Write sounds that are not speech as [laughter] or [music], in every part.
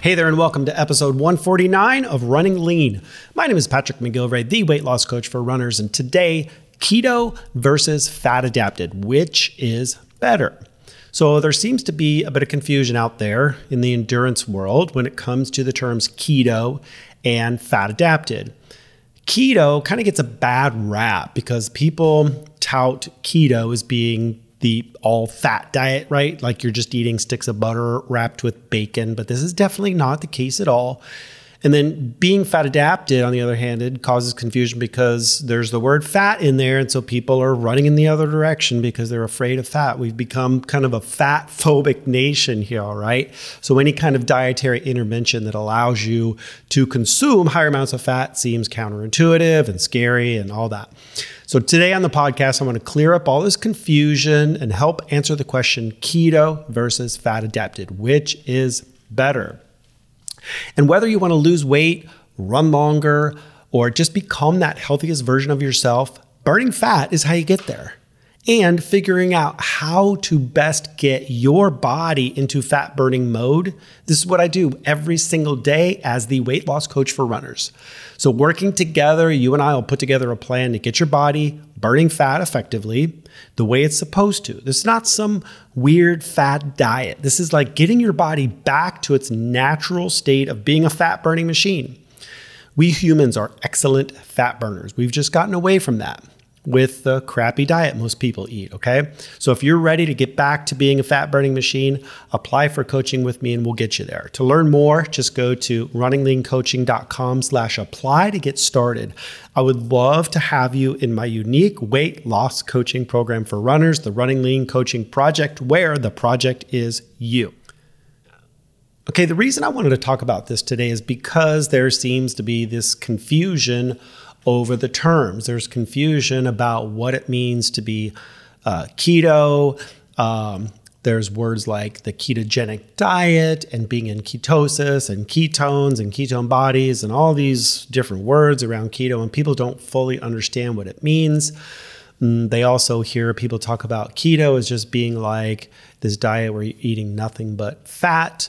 Hey there, and welcome to episode 149 of Running Lean. My name is Patrick McGilvray, the weight loss coach for runners, and today, keto versus fat adapted, which is better? So, there seems to be a bit of confusion out there in the endurance world when it comes to the terms keto and fat adapted. Keto kind of gets a bad rap because people tout keto as being the all fat diet, right? Like you're just eating sticks of butter wrapped with bacon, but this is definitely not the case at all. And then being fat adapted, on the other hand, it causes confusion because there's the word fat in there. And so people are running in the other direction because they're afraid of fat. We've become kind of a fat phobic nation here, all right? So any kind of dietary intervention that allows you to consume higher amounts of fat seems counterintuitive and scary and all that. So today on the podcast, I want to clear up all this confusion and help answer the question keto versus fat adapted, which is better? And whether you want to lose weight, run longer, or just become that healthiest version of yourself, burning fat is how you get there and figuring out how to best get your body into fat burning mode. This is what I do every single day as the weight loss coach for runners. So, working together, you and I will put together a plan to get your body burning fat effectively the way it's supposed to. This is not some weird fat diet. This is like getting your body back to its natural state of being a fat burning machine. We humans are excellent fat burners. We've just gotten away from that with the crappy diet most people eat. Okay. So if you're ready to get back to being a fat burning machine, apply for coaching with me and we'll get you there. To learn more, just go to runningleancoaching.com slash apply to get started. I would love to have you in my unique weight loss coaching program for runners, the Running Lean Coaching Project, where the project is you. Okay, the reason I wanted to talk about this today is because there seems to be this confusion over the terms. There's confusion about what it means to be uh, keto. Um, there's words like the ketogenic diet and being in ketosis and ketones and ketone bodies and all these different words around keto, and people don't fully understand what it means. Mm, they also hear people talk about keto as just being like this diet where you're eating nothing but fat.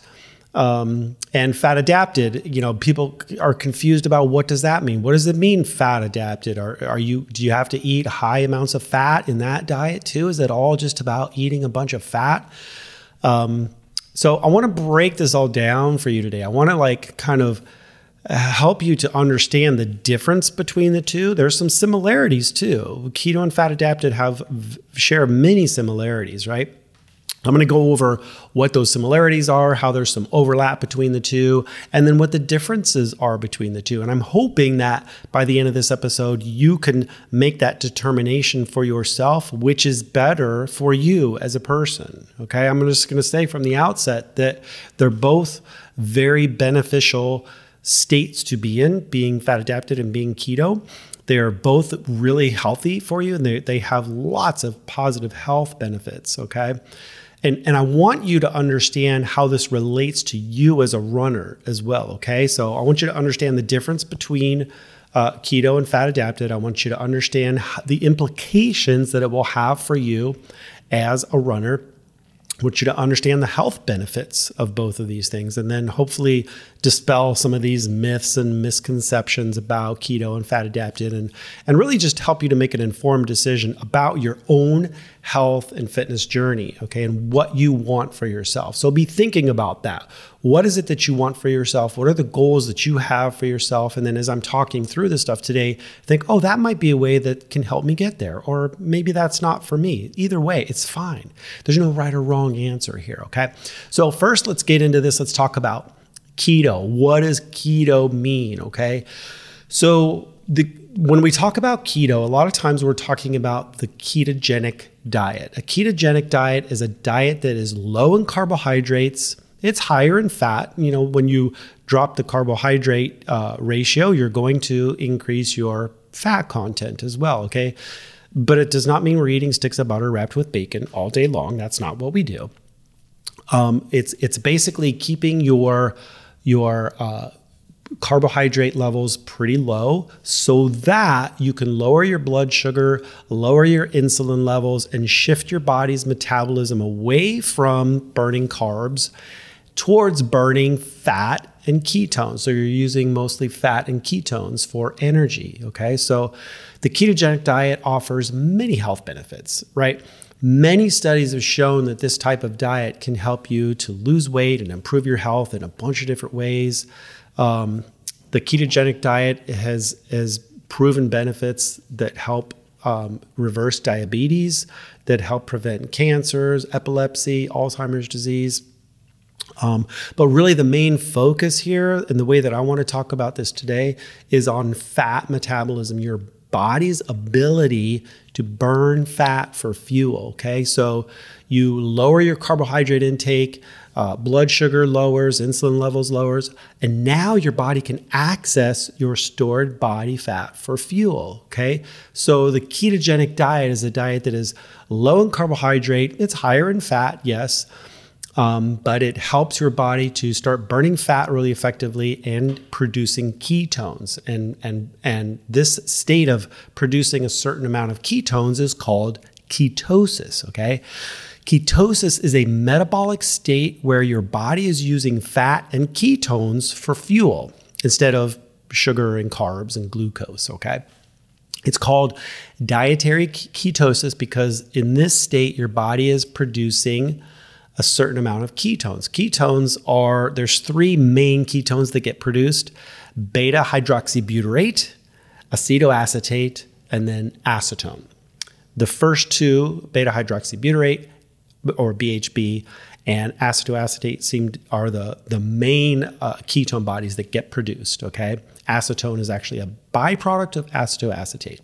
Um, and fat adapted, you know, people are confused about what does that mean? What does it mean fat adapted? Are, are you, do you have to eat high amounts of fat in that diet too? Is it all just about eating a bunch of fat? Um, so I want to break this all down for you today. I want to like kind of uh, help you to understand the difference between the two. There's some similarities too. Keto and fat adapted have share many similarities, right? I'm going to go over what those similarities are, how there's some overlap between the two, and then what the differences are between the two. And I'm hoping that by the end of this episode, you can make that determination for yourself, which is better for you as a person. Okay. I'm just going to say from the outset that they're both very beneficial states to be in, being fat adapted and being keto. They are both really healthy for you and they, they have lots of positive health benefits. Okay. And, and I want you to understand how this relates to you as a runner as well. Okay. So I want you to understand the difference between uh, keto and fat adapted. I want you to understand the implications that it will have for you as a runner I want you to understand the health benefits of both of these things and then hopefully dispel some of these myths and misconceptions about keto and fat adapted and, and really just help you to make an informed decision about your own health and fitness journey, okay, and what you want for yourself. So be thinking about that. What is it that you want for yourself? What are the goals that you have for yourself? And then as I'm talking through this stuff today, think, oh, that might be a way that can help me get there. Or maybe that's not for me. Either way, it's fine. There's no right or wrong answer here, okay? So first, let's get into this. Let's talk about keto. What does keto mean, okay? So the when we talk about keto, a lot of times we're talking about the ketogenic diet. A ketogenic diet is a diet that is low in carbohydrates, it's higher in fat. You know, when you drop the carbohydrate uh, ratio, you're going to increase your fat content as well. Okay. But it does not mean we're eating sticks of butter wrapped with bacon all day long. That's not what we do. Um, it's it's basically keeping your your uh, carbohydrate levels pretty low so that you can lower your blood sugar, lower your insulin levels, and shift your body's metabolism away from burning carbs towards burning fat and ketones. So you're using mostly fat and ketones for energy. Okay. So the ketogenic diet offers many health benefits, right? Many studies have shown that this type of diet can help you to lose weight and improve your health in a bunch of different ways. Um, the ketogenic diet has has proven benefits that help um, reverse diabetes, that help prevent cancers, epilepsy, Alzheimer's disease. Um, but really, the main focus here, and the way that I want to talk about this today, is on fat metabolism, your body's ability to burn fat for fuel. Okay, so you lower your carbohydrate intake, uh, blood sugar lowers, insulin levels lowers, and now your body can access your stored body fat for fuel. Okay, so the ketogenic diet is a diet that is low in carbohydrate, it's higher in fat, yes. Um, but it helps your body to start burning fat really effectively and producing ketones. And, and, and this state of producing a certain amount of ketones is called ketosis. Okay. Ketosis is a metabolic state where your body is using fat and ketones for fuel instead of sugar and carbs and glucose. Okay. It's called dietary ketosis because in this state, your body is producing a certain amount of ketones. Ketones are, there's three main ketones that get produced beta hydroxybutyrate, acetoacetate, and then acetone. The first two, beta hydroxybutyrate or BHB and acetoacetate seem are the the main uh, ketone bodies that get produced. Okay, acetone is actually a byproduct of acetoacetate.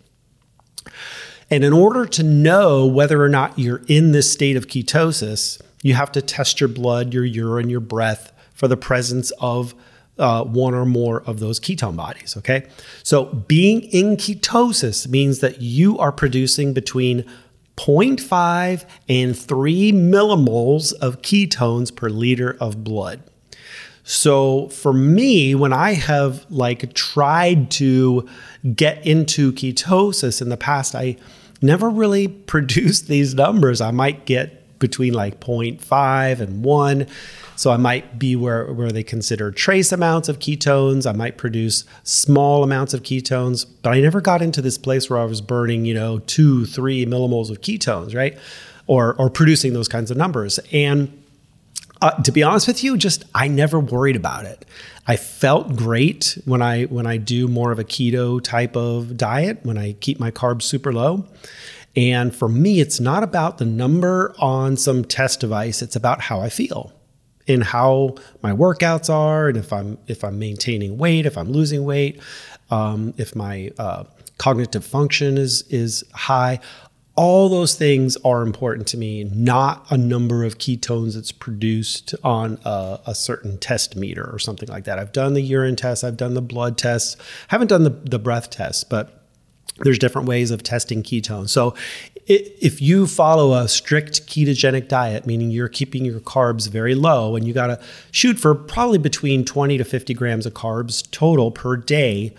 And in order to know whether or not you're in this state of ketosis, you have to test your blood, your urine, your breath for the presence of uh, one or more of those ketone bodies. Okay. So being in ketosis means that you are producing between 0.5 and 3 millimoles of ketones per liter of blood. So for me, when I have like tried to get into ketosis in the past, I never really [laughs] produced these numbers. I might get between like 0.5 and 1. So I might be where, where they consider trace amounts of ketones. I might produce small amounts of ketones, but I never got into this place where I was burning, you know, two, three millimoles of ketones, right? Or, or producing those kinds of numbers. And uh, to be honest with you, just I never worried about it. I felt great when I when I do more of a keto type of diet, when I keep my carbs super low. And for me, it's not about the number on some test device, it's about how I feel and how my workouts are and if I'm if I'm maintaining weight, if I'm losing weight, um, if my uh, cognitive function is is high. All those things are important to me, not a number of ketones that's produced on a, a, certain test meter or something like that. I've done the urine test, I've done the blood tests, haven't done the, the breath test, but there's different ways of testing ketones. So if you follow a strict ketogenic diet, meaning you're keeping your carbs very low and you got to shoot for probably between 20 to 50 grams of carbs total per day.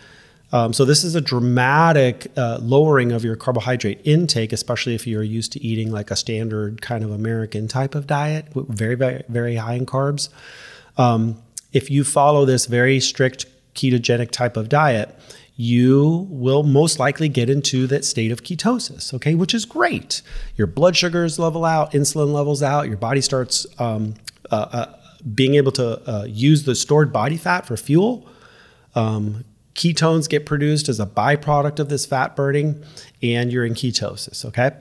Um, so this is a dramatic uh, lowering of your carbohydrate intake, especially if you're used to eating like a standard kind of American type of diet, very, very, very high in carbs. Um, if you follow this very strict ketogenic type of diet, you will most likely get into that state of ketosis, okay, which is great. Your blood sugars level out, insulin levels out, your body starts um, uh, uh, being able to uh, use the stored body fat for fuel. Um, ketones get produced as a byproduct of this fat burning, and you're in ketosis, okay?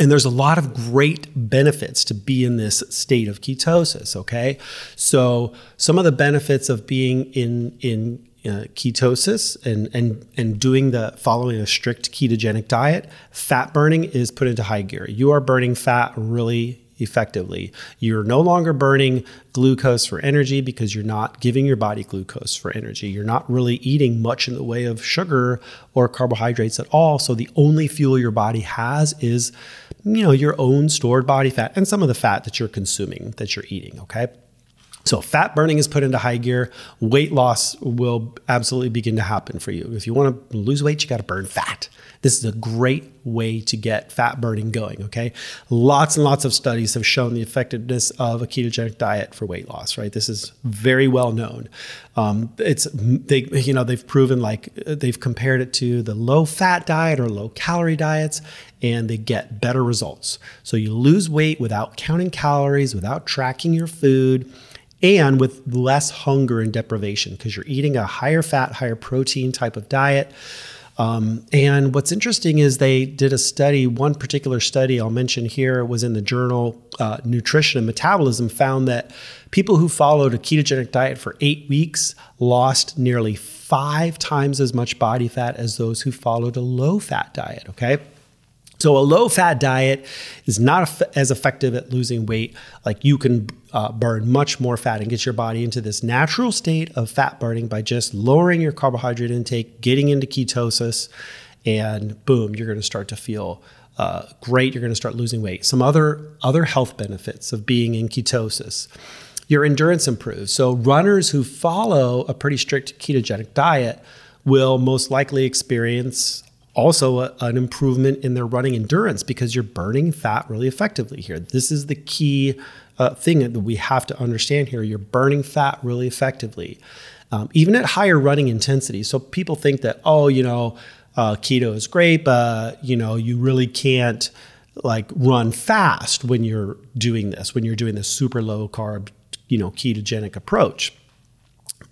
And there's a lot of great benefits to be in this state of ketosis, okay? So, some of the benefits of being in, in uh, ketosis and and and doing the following a strict ketogenic diet, fat burning is put into high gear. You are burning fat really effectively. You're no longer burning glucose for energy because you're not giving your body glucose for energy. You're not really eating much in the way of sugar or carbohydrates at all. So the only fuel your body has is, you know, your own stored body fat and some of the fat that you're consuming, that you're eating, okay? So, fat burning is put into high gear. Weight loss will absolutely begin to happen for you. If you want to lose weight, you got to burn fat. This is a great way to get fat burning going. Okay. Lots and lots of studies have shown the effectiveness of a ketogenic diet for weight loss, right? This is very well known. Um, it's, they, you know, they've proven like they've compared it to the low fat diet or low calorie diets, and they get better results. So, you lose weight without counting calories, without tracking your food and with less hunger and deprivation because you're eating a higher fat, higher protein type of diet. Um, and what's interesting is they did a study, one particular study I'll mention here was in the journal uh, Nutrition and Metabolism, found that people who followed a ketogenic diet for eight weeks lost nearly five times as much body fat as those who followed a low fat diet. Okay. So, a low fat diet is not as effective at losing weight. Like, you can uh, burn much more fat and get your body into this natural state of fat burning by just lowering your carbohydrate intake, getting into ketosis, and boom, you're going to start to feel uh, great. You're going to start losing weight. Some other, other health benefits of being in ketosis your endurance improves. So, runners who follow a pretty strict ketogenic diet will most likely experience also a, an improvement in their running endurance because you're burning fat really effectively here. This is the key uh, thing that we have to understand here. You're burning fat really effectively, um, even at higher running intensity. So people think that, oh, you know, uh, keto is great, but you know, you really can't like run fast when you're doing this, when you're doing this super low carb, you know, ketogenic approach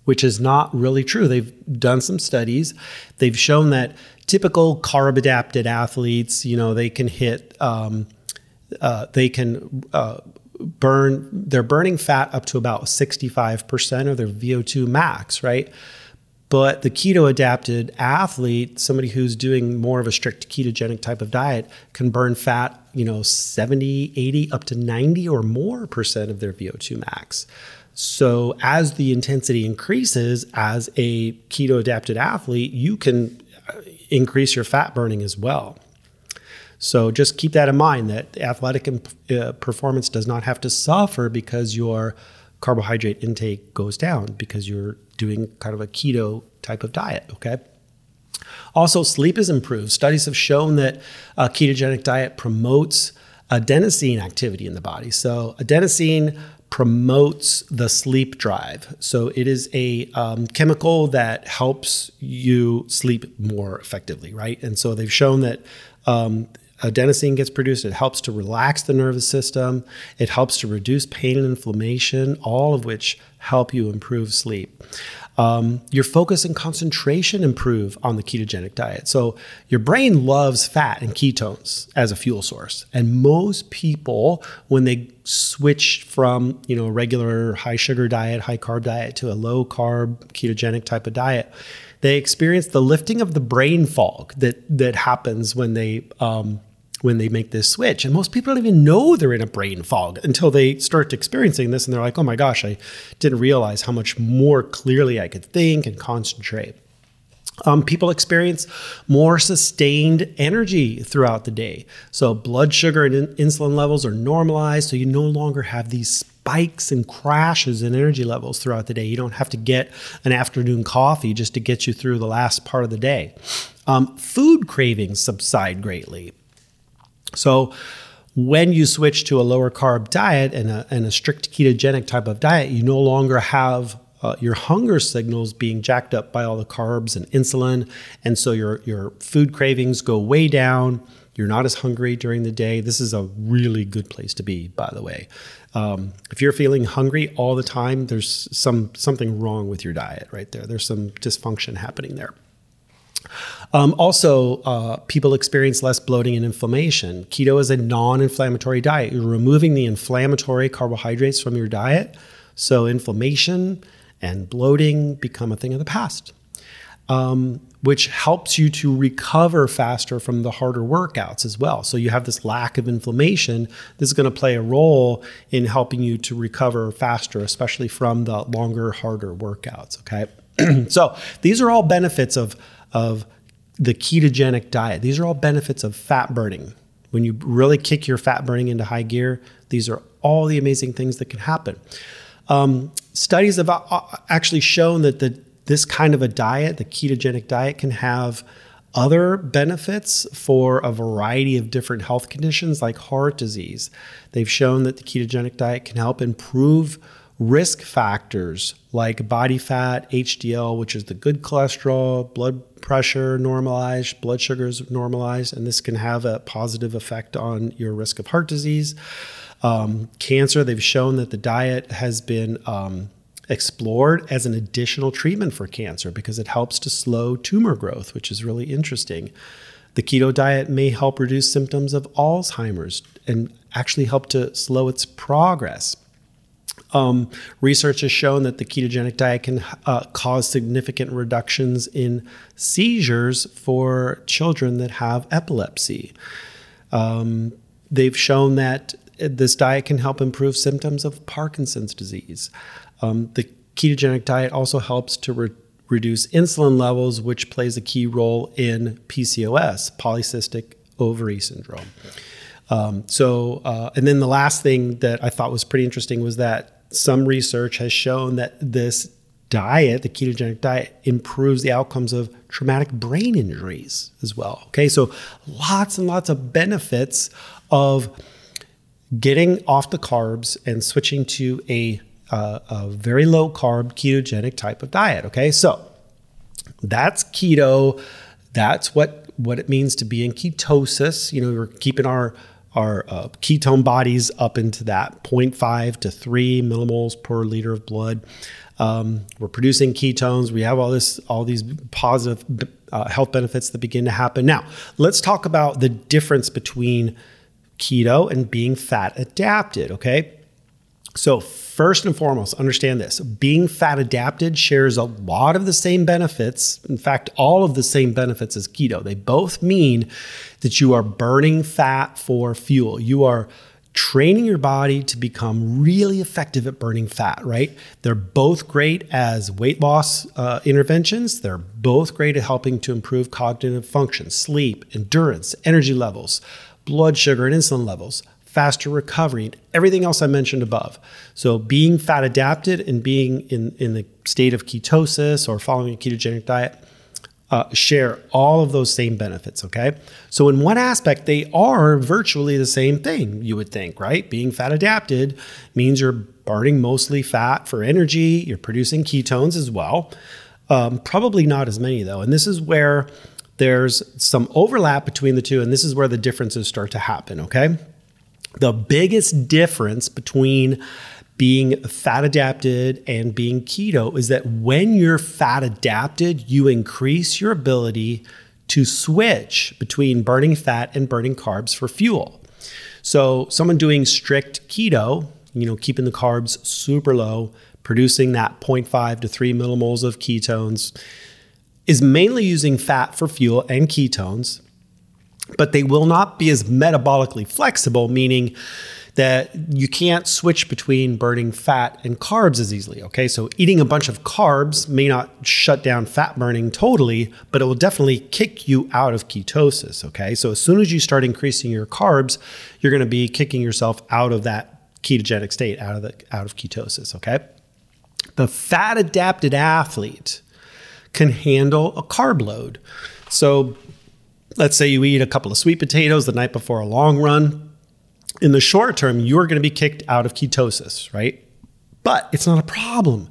which is not really true. They've done some studies. They've shown that typical carb adapted athletes, you know, they can hit, um, uh, they can uh, burn, they're burning fat up to about 65% of their VO2 max, right? But the keto adapted athlete, somebody who's doing more of a strict ketogenic type of diet, can burn fat, you know, 70, 80, up to 90 or more percent of their VO2 max. So as the intensity increases as a keto adapted athlete, you can increase your fat burning as well. So just keep that in mind that athletic uh, performance does not have to suffer because your carbohydrate intake goes down because you're doing kind of a keto type of diet, okay? Also, sleep is improved. Studies have shown that a ketogenic diet promotes adenosine activity in the body. So, adenosine promotes the sleep drive. So it is a um, chemical that helps you sleep more effectively, right? And so they've shown that um, adenosine gets produced. It helps to relax the nervous system. It helps to reduce pain and inflammation, all of which help you improve sleep. Um, your focus and concentration improve on the ketogenic diet. So your brain loves fat and ketones as a fuel source, and most people, when they switch from you know a regular high sugar diet, high carb diet to a low carb ketogenic type of diet, they experience the lifting of the brain fog that that happens when they um, when they make this switch. And most people don't even know they're in a brain fog until they start experiencing this and they're like, oh my gosh, I didn't realize how much more clearly I could think and concentrate. Um, people experience more sustained energy throughout the day. So, blood sugar and in- insulin levels are normalized. So, you no longer have these spikes and crashes in energy levels throughout the day. You don't have to get an afternoon coffee just to get you through the last part of the day. Um, food cravings subside greatly. So, when you switch to a lower carb diet and a, and a strict ketogenic type of diet, you no longer have uh, your hunger signals being jacked up by all the carbs and insulin. And so your, your food cravings go way down. You're not as hungry during the day. This is a really good place to be, by the way. Um, if you're feeling hungry all the time, there's some something wrong with your diet right there. There's some dysfunction happening there. Um, also, uh, people experience less bloating and inflammation. Keto is a non inflammatory diet. You're removing the inflammatory carbohydrates from your diet. So, inflammation and bloating become a thing of the past. um, which helps you to recover faster from the harder workouts as well. So you have this lack of inflammation. This is going to play a role in helping you to recover faster, especially from the longer, harder workouts. Okay. [clears throat] so these are all benefits of, of the ketogenic diet. These are all benefits of fat burning. When you really kick your fat burning into high gear, these are all the amazing things that can happen. Um, studies have uh, actually shown that the this kind of a diet, the ketogenic diet, can have other benefits for a variety of different health conditions like heart disease. They've shown that the ketogenic diet can help improve risk factors like body fat, HDL, which is the good cholesterol, blood pressure normalized, blood sugars normalized, and this can have a positive effect on your risk of heart disease. Um, cancer, they've shown that the diet has been um, explored as an additional treatment for cancer because it helps to slow tumor growth, which is really interesting. The keto diet may help reduce symptoms of Alzheimer's and actually help to slow its progress. Um, research has shown that the ketogenic diet can uh, cause significant reductions in seizures for children that have epilepsy. Um, they've shown that this diet can help improve symptoms of Parkinson's disease. Um, the ketogenic diet also helps to re- reduce insulin levels, which plays a key role in PCOS, polycystic ovary syndrome. Um, so, uh, and then the last thing that I thought was pretty interesting was that some research has shown that this diet, the ketogenic diet, improves the outcomes of traumatic brain injuries as well. Okay, so lots and lots of benefits of getting off the carbs and switching to a a, a very low carb ketogenic type of diet. Okay, so that's keto. That's what what it means to be in ketosis. You know, we're keeping our our uh, ketone bodies up into that 0.5 to 3 millimoles per liter of blood. Um, we're producing ketones. We have all this, all these positive uh, health benefits that begin to happen. Now, let's talk about the difference between keto and being fat adapted. Okay, so, first and foremost, understand this being fat adapted shares a lot of the same benefits. In fact, all of the same benefits as keto. They both mean that you are burning fat for fuel. You are training your body to become really effective at burning fat, right? They're both great as weight loss uh, interventions. They're both great at helping to improve cognitive function, sleep, endurance, energy levels, blood sugar and insulin levels, faster recovery, and everything else I mentioned above. So, being fat adapted and being in, in the state of ketosis or following a ketogenic diet uh, share all of those same benefits, okay? So, in one aspect, they are virtually the same thing, you would think, right? Being fat adapted means you're burning mostly fat for energy, you're producing ketones as well. Um, probably not as many, though. And this is where there's some overlap between the two, and this is where the differences start to happen, okay? The biggest difference between being fat adapted and being keto is that when you're fat adapted, you increase your ability to switch between burning fat and burning carbs for fuel. So, someone doing strict keto, you know, keeping the carbs super low, producing that 0.5 to 3 millimoles of ketones, is mainly using fat for fuel and ketones but they will not be as metabolically flexible, meaning that you can't switch between burning fat and carbs as easily. Okay, so eating a bunch of carbs may not shut down fat burning totally, but it will definitely kick you out of ketosis. Okay, so as soon as you start increasing your carbs, you're going to be kicking yourself out of that ketogenic state, out of the out of ketosis. Okay, the fat adapted athlete can handle a carb load. So let's say you eat a couple of sweet potatoes the night before a long run. In the short term, you're going to be kicked out of ketosis, right? But it's not a problem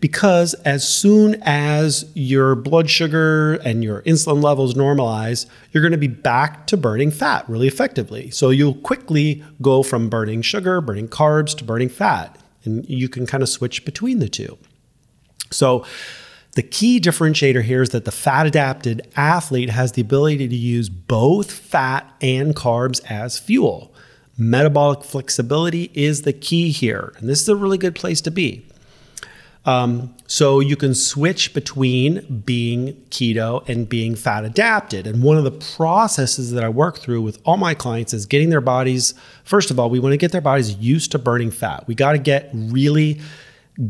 because as soon as your blood sugar and your insulin levels normalize, you're going to be back to burning fat really effectively. So you'll quickly go from burning sugar, burning carbs to burning fat, and you can kind of switch between the two. So the key differentiator here is that the fat adapted athlete has the ability to use both fat and carbs as fuel. Metabolic flexibility is the key here, and this is a really good place to be. Um, so you can switch between being keto and being fat adapted. And one of the processes that I work through with all my clients is getting their bodies, first of all, we want to get their bodies used to burning fat. We got to get really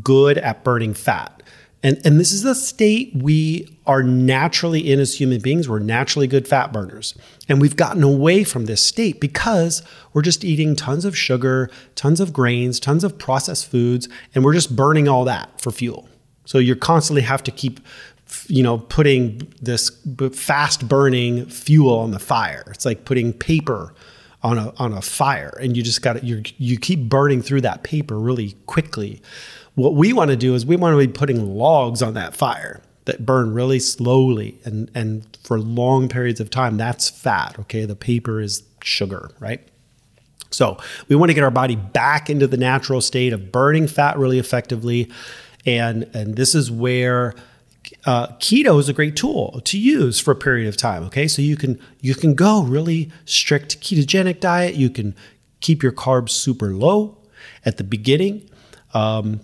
good at burning fat. And, and this is the state we are naturally in as human beings. We're naturally good fat burners. And we've gotten away from this state because we're just eating tons of sugar, tons of grains, tons of processed foods, and we're just burning all that for fuel. So you constantly have to keep you know putting this fast burning fuel on the fire. It's like putting paper on a on a fire and you just got you you keep burning through that paper really quickly what we want to do is we want to be putting logs on that fire that burn really slowly and, and for long periods of time. That's fat, okay? The paper is sugar, right? So we want to get our body back into the natural state of burning fat really effectively. And, and this is where uh, keto is a great tool to use for a period of time. Okay, so you can you can go really strict ketogenic diet. You can keep your carbs super low at the beginning. Um,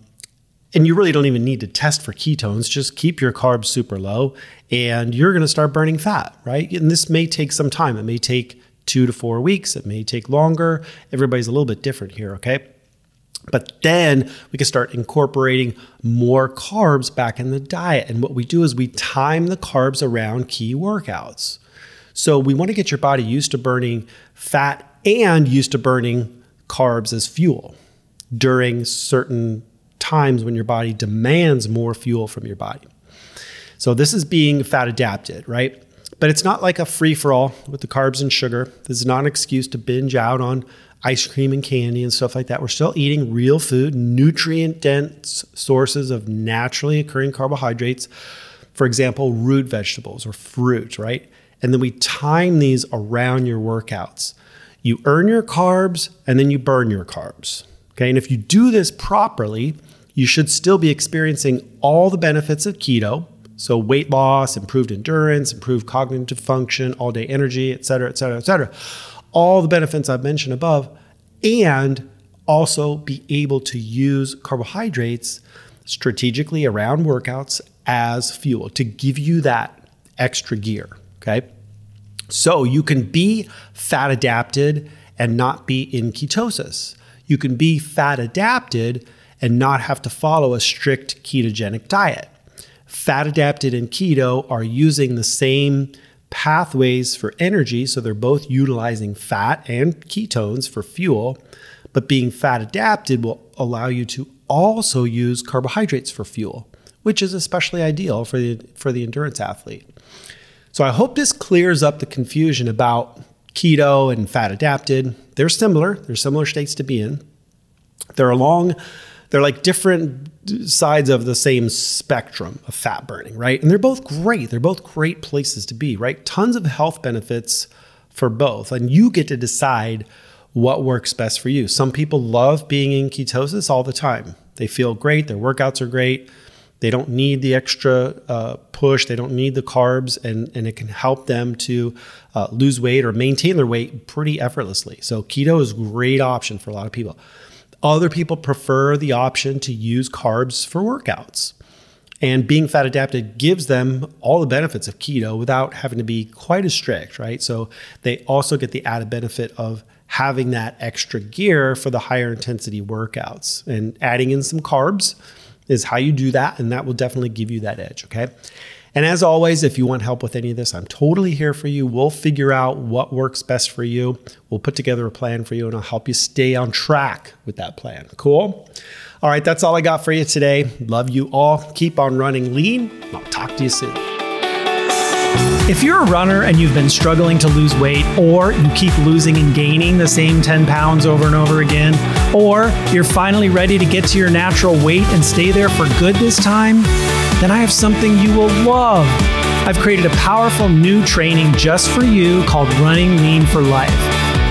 and you really don't even need to test for ketones. Just keep your carbs super low and you're going to start burning fat, right? And this may take some time. It may take two to four weeks. It may take longer. Everybody's a little bit different here, okay? But then we can start incorporating more carbs back in the diet. And what we do is we time the carbs around key workouts. So we want to get your body used to burning fat and used to burning carbs as fuel during certain times when your body demands more fuel from your body. So this is being fat adapted, right? But it's not like a free for all with the carbs and sugar. This is not an excuse to binge out on ice cream and candy and stuff like that. We're still eating real food, nutrient dense sources of naturally occurring carbohydrates. For example, root vegetables or fruit, right? And then we time these around your workouts. You earn your carbs and then you burn your carbs. Okay. And if you do this properly, you should still be experiencing all the benefits of keto. So, weight loss, improved endurance, improved cognitive function, all day energy, et cetera, et cetera, et cetera. All the benefits I've mentioned above, and also be able to use carbohydrates strategically around workouts as fuel to give you that extra gear. Okay. So, you can be fat adapted and not be in ketosis. You can be fat adapted and not have to follow a strict ketogenic diet. Fat adapted and keto are using the same pathways for energy, so they're both utilizing fat and ketones for fuel, but being fat adapted will allow you to also use carbohydrates for fuel, which is especially ideal for the for the endurance athlete. So I hope this clears up the confusion about keto and fat adapted. They're similar, they're similar states to be in. They're along they're like different sides of the same spectrum of fat burning, right? And they're both great. They're both great places to be, right? Tons of health benefits for both. And you get to decide what works best for you. Some people love being in ketosis all the time. They feel great, their workouts are great. They don't need the extra uh, push. They don't need the carbs, and, and it can help them to uh, lose weight or maintain their weight pretty effortlessly. So, keto is a great option for a lot of people. Other people prefer the option to use carbs for workouts. And being fat adapted gives them all the benefits of keto without having to be quite as strict, right? So they also get the added benefit of having that extra gear for the higher intensity workouts. And adding in some carbs is how you do that. And that will definitely give you that edge, okay? And as always, if you want help with any of this, I'm totally here for you. We'll figure out what works best for you. We'll put together a plan for you and I'll help you stay on track with that plan. Cool? All right, that's all I got for you today. Love you all. Keep on running lean. I'll talk to you soon. If you're a runner and you've been struggling to lose weight, or you keep losing and gaining the same 10 pounds over and over again, or you're finally ready to get to your natural weight and stay there for good this time, then I have something you will love. I've created a powerful new training just for you called Running Lean for Life.